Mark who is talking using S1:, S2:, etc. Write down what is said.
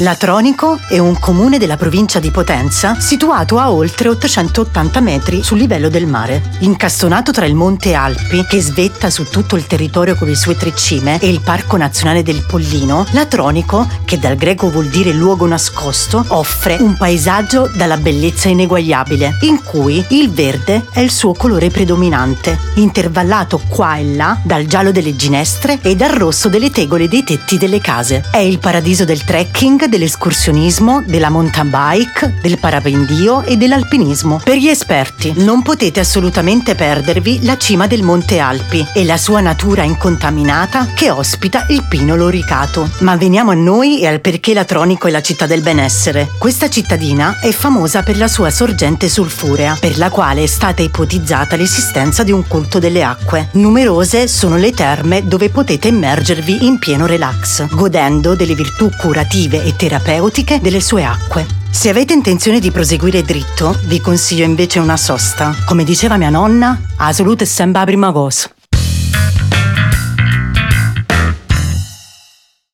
S1: Latronico è un comune della provincia di Potenza situato a oltre 880 metri sul livello del mare. Incastonato tra il monte Alpi, che svetta su tutto il territorio con le sue tre cime, e il Parco Nazionale del Pollino, Latronico, che dal greco vuol dire luogo nascosto, offre un paesaggio dalla bellezza ineguagliabile, in cui il verde è il suo colore predominante, intervallato qua e là dal giallo delle ginestre e dal rosso delle tegole dei tetti delle case. È il paradiso del trekking, dell'escursionismo, della mountain bike, del parapendio e dell'alpinismo. Per gli esperti, non potete assolutamente perdervi la cima del Monte Alpi e la sua natura incontaminata che ospita il Pino Loricato. Ma veniamo a noi e al perché Latronico è la città del benessere. Questa cittadina è famosa per la sua sorgente sulfurea, per la quale è stata ipotizzata l'esistenza di un culto delle acque. Numerose sono le terme dove potete immergervi in pieno relax, godendo delle virtù curative e terapeutiche delle sue acque. Se avete intenzione di proseguire dritto, vi consiglio invece una sosta. Come diceva mia nonna, a salute è